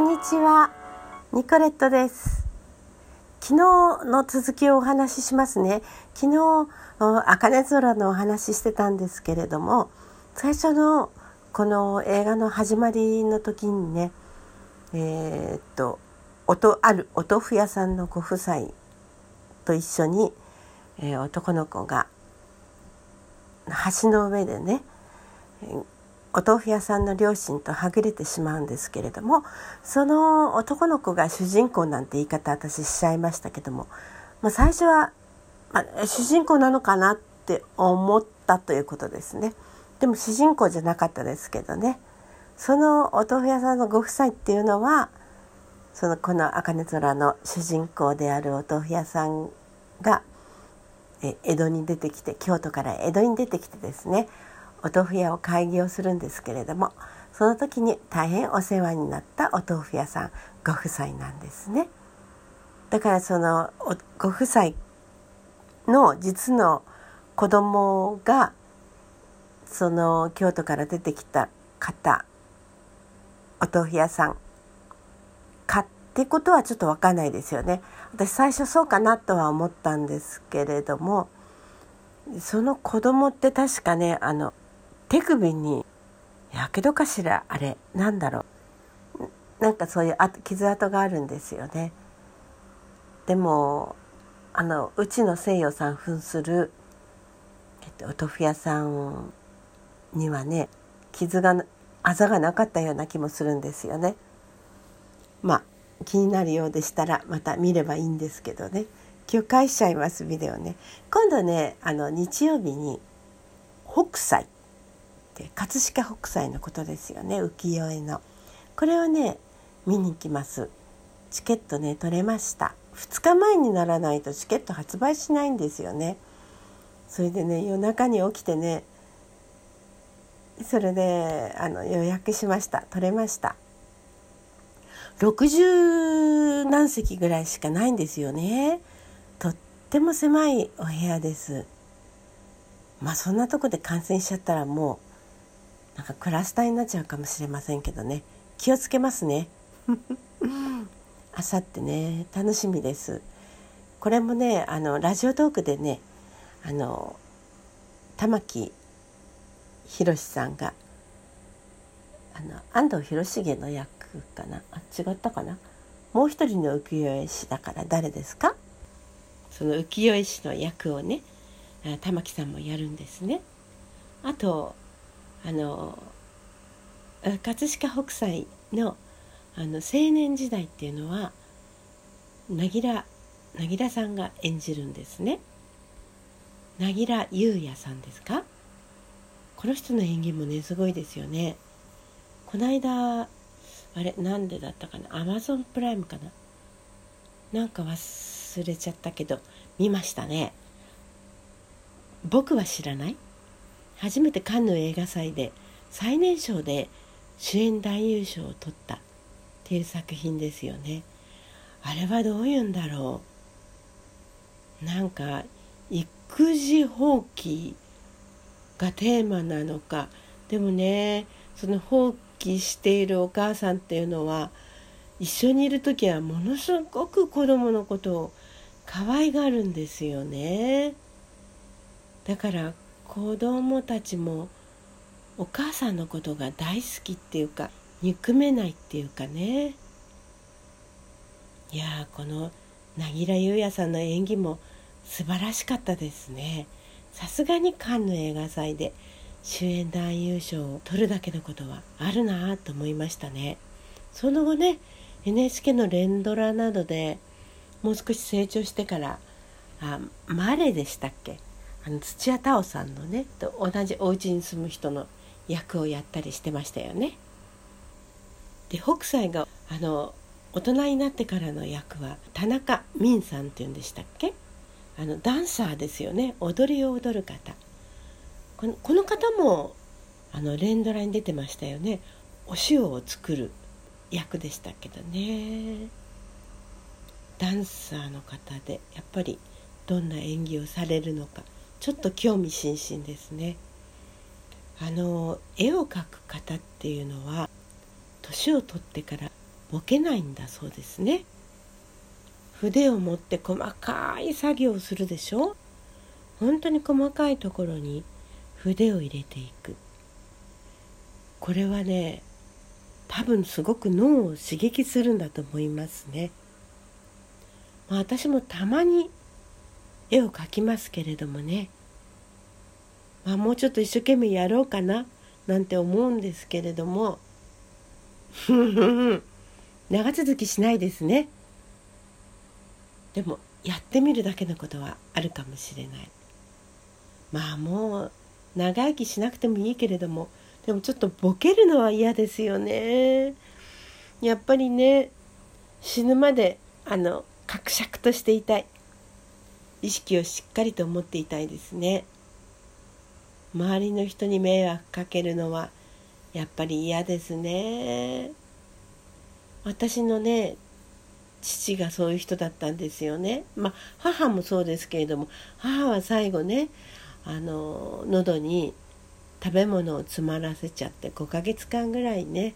んにちは。ニコレットです。昨日の続きをお話ししますね。昨日茜空のお話ししてたんですけれども最初のこの映画の始まりの時にねえー、っと音あるお豆腐屋さんのご夫妻と一緒に、えー、男の子が橋の上でねお豆腐屋さんの両親とはぐれてしまうんですけれどもその男の子が主人公なんて言い方私しちゃいましたけども、まあ、最初は、まあ、主人公なのかなって思ったということですね。でも主人公じゃなかったですけどねそのお豆腐屋さんのご夫妻っていうのはそのこの茜空の主人公であるお豆腐屋さんが江戸に出てきて京都から江戸に出てきてですねお豆腐屋を開業するんですけれどもその時に大変お世話になったお豆腐屋さんご夫妻なんですね。だからそのご夫妻の実の子供がその京都から出てきた方お豆腐屋さんかってことはちょっと分かんないですよね。私最初そうかなとは思ったんですけれどもその子供って確かねあの手首にやけどかしらあれなんだろうなんかそういう傷跡があるんですよね。でもあのうちの西洋さん扮する、えっと、お豆腐屋さんにはね傷があざがなかったような気もするんですよね。まあ気になるようでしたらまた見ればいいんですけどね今日返しちゃいますビデオね今度ねあの日曜日に北斎って葛飾北斎のことですよね浮世絵の。これをね見に行きます。チケットね取れました。2日前にならないとチケット発売しないんですよね。それでね夜中に起きてねそれであの予約しました。取れました。60何席ぐらいしかないんですよね。とっても狭いお部屋です。まあそんなとこで感染しちゃったらもうなんかクラスターになっちゃうかもしれませんけどね。気をつけますね。あさってね楽しみです。これもねあのラジオトークでねあの玉木宏さんがあの安藤広重の役かな。あ違ったかな。もう一人の浮世絵師だから誰ですか？その浮世絵師の役をね玉木さんもやるんですね。あとあの葛飾北斎のあの青年時代っていうのは凪良凪良さんが演じるんですね。凪良優也さんですか？この人の演技もねすごいですよね。この間あれなんでだったかな？アマゾンプライムかな？なんか忘れちゃったけど見ましたね。僕は知らない。初めてカンヌ映画祭で最年少で主演男優賞を取ったっていう作品ですよね。あれはどういうんだろう。なんか育児放棄がテーマなのかでもねその放棄しているお母さんっていうのは一緒にいる時はものすごく子供のことを可愛がるんですよね。だから子供たちもお母さんのことが大好きっていうか憎めないっていうかね。いやこの凪良優也さんの演技も素晴らしかったですね。さすがにカンヌ映画祭で主演男優賞を取るだけのことはあるなと思いましたね。その後ね NHK の連ドラなどでもう少し成長してからあマレでしたっけ？あの土屋太鳳さんのねと同じお家に住む人の役をやったりしてましたよね。で北斎があの大人になってからの役は田中泯さんっていうんでしたっけ？あのダンサーですよね。踊りを踊る方。このこの方もあの連ドラに出てましたよね。お塩を作る役でしたけどね。ダンサーの方でやっぱりどんな演技をされるのか。ちょっと興味津々ですね。あの絵を描く方っていうのは年を取ってからボケないんだそうですね。筆を持って細かい作業をするでしょ。本当に細かいところに筆を入れていく。これはね多分すごく脳を刺激するんだと思いますね、まあ、私もたまに絵を描きますけれどもね、まあ、もうちょっと一生懸命やろうかななんて思うんですけれども。長続きしないですね。でもやってみるだけのことはあるかもしれない。まあもう長生きしなくてもいいけれども。でもちょっとボケるのは嫌ですよね。やっぱりね死ぬまであの格尺としていたい。意識をしっかりと持っていたいですね。周りの人に迷惑かけるのはやっぱり嫌ですね。私のね父がそういう人だったんですよね。まあ母もそうですけれども母は最後ねあの喉に食べ物を詰まらせちゃって5ヶ月間ぐらいね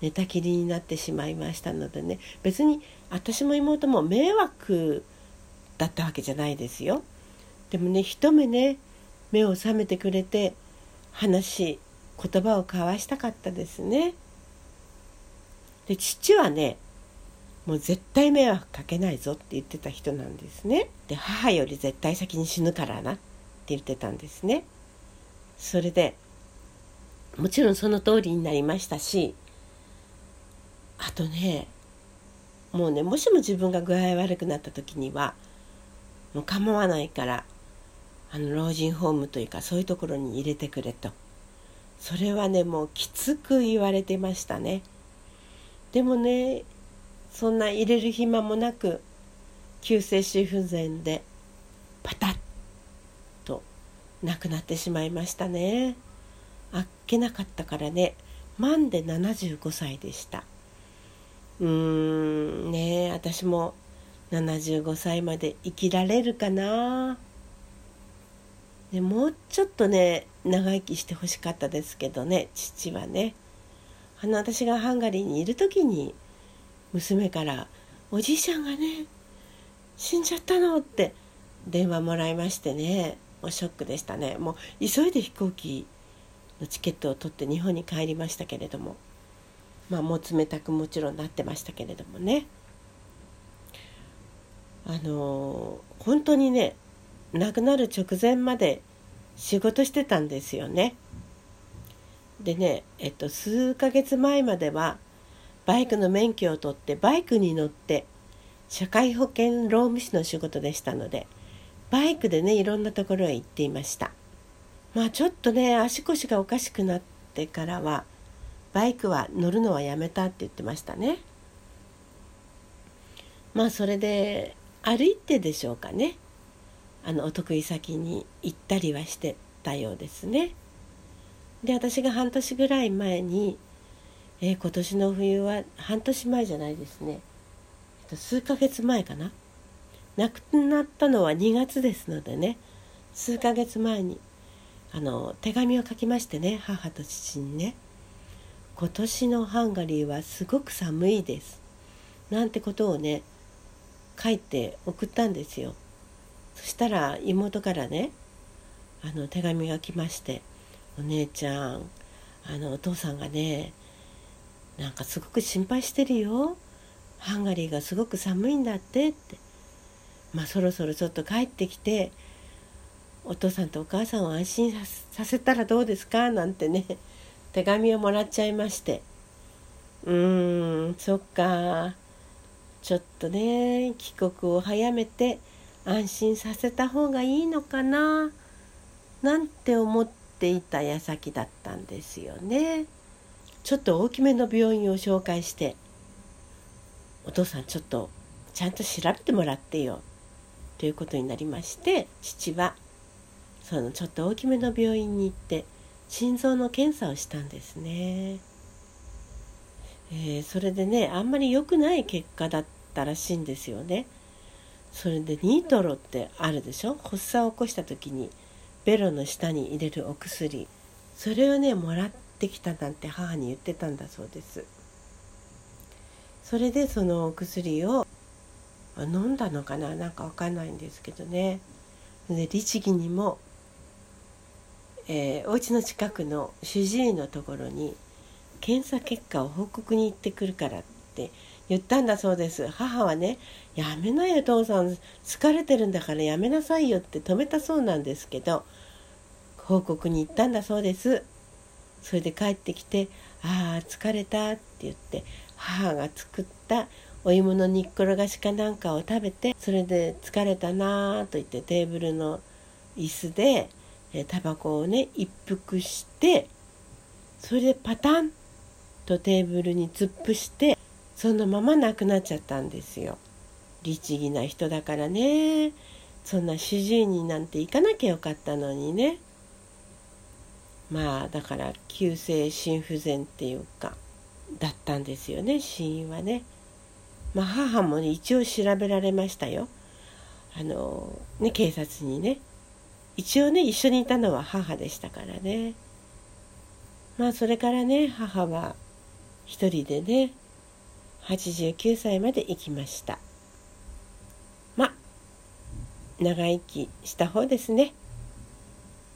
寝たきりになってしまいましたのでね。別に私も妹も迷惑だったわけじゃないですよ。でもね一目ね目を覚めてくれて話言葉を交わしたかったですね。で父はねもう絶対迷惑かけないぞって言ってた人なんですね。で母より絶対先に死ぬからなって言ってたんですね。それでもちろんその通りになりましたしあとねもうねもしも自分が具合悪くなった時にはもう構わないからあの老人ホームというかそういうところに入れてくれと。それはねもうきつく言われてましたね。でもねそんな入れる暇もなく急性心不全でパタッと亡くなってしまいましたね。あっけなかったからね満で75歳でした。うーんね私も75歳まで生きられるかな。でもうちょっとね長生きしてほしかったですけどね父はね。あの私がハンガリーにいる時に娘から「おじいちゃんがね死んじゃったの」って電話もらいましてね。もうショックでしたね。もう急いで飛行機のチケットを取って日本に帰りましたけれども。まあもう冷たくもちろんなってましたけれどもね。あの本当にね亡くなる直前まで仕事してたんですよね。でね、えっと、数ヶ月前まではバイクの免許を取ってバイクに乗って社会保険労務士の仕事でしたのでバイクでねいろんなところへ行っていましたまあちょっとね足腰がおかしくなってからはバイクは乗るのはやめたって言ってましたねまあそれで歩いてでしょうかね。あのお得意先に行ったりはしてたようですね。で私が半年ぐらい前にえー、今年の冬は半年前じゃないですね、数ヶ月前かな。亡くなったのは2月ですのでね。数ヶ月前にあの手紙を書きましてね母と父にね。今年のハンガリーはすごく寒いです。なんてことをね書いて送ったんですよ。そしたら妹からねあの手紙が来まして「お姉ちゃんあのお父さんがねなんかすごく心配してるよ。ハンガリーがすごく寒いんだってって。まあそろそろちょっと帰ってきてお父さんとお母さんを安心させたらどうですか？なんてね手紙をもらっちゃいまして。うーんそっか。ちょっとね帰国を早めて安心させた方がいいのかななんて思っていた矢先だったんですよね。ちょっと大きめの病院を紹介してお父さんちょっとちゃんと調べてもらってよということになりまして父はそのちょっと大きめの病院に行って心臓の検査をしたんですね、えー、それでねあんまり良くない結果だったらしいんですよね。それでニトロってあるでしょ？発作を起こした時にベロの下に入れるお薬。それをねもらってきたなんて母に言ってたんだそうです。それでそのお薬を飲んだのかな？なんかわかんないんですけどね。で律儀にも、えー、お家の近くの主治医のところに検査結果を報告に行ってくるからって言ったんだそうです。母はね「やめなよ父さん。疲れてるんだからやめなさいよ」って止めたそうなんですけど報告に行ったんだそうです。それで帰ってきて「ああ疲れた」って言って母が作ったお芋の煮っころがしかなんかを食べてそれで疲れたなと言ってテーブルの椅子でタバコをね一服してそれでパタンとテーブルに突っ伏してそのまま亡くなっちゃったんですよ。律儀な人だからねそんな主治医になんて行かなきゃよかったのにねまあだから急性心不全っていうかだったんですよね死因はね。まあ、母も、ね、一応調べられましたよ。あのね警察にね一応ね一緒にいたのは母でしたからねまあそれからね母は一人でね89歳まで生きました。まあ長生きした方ですね。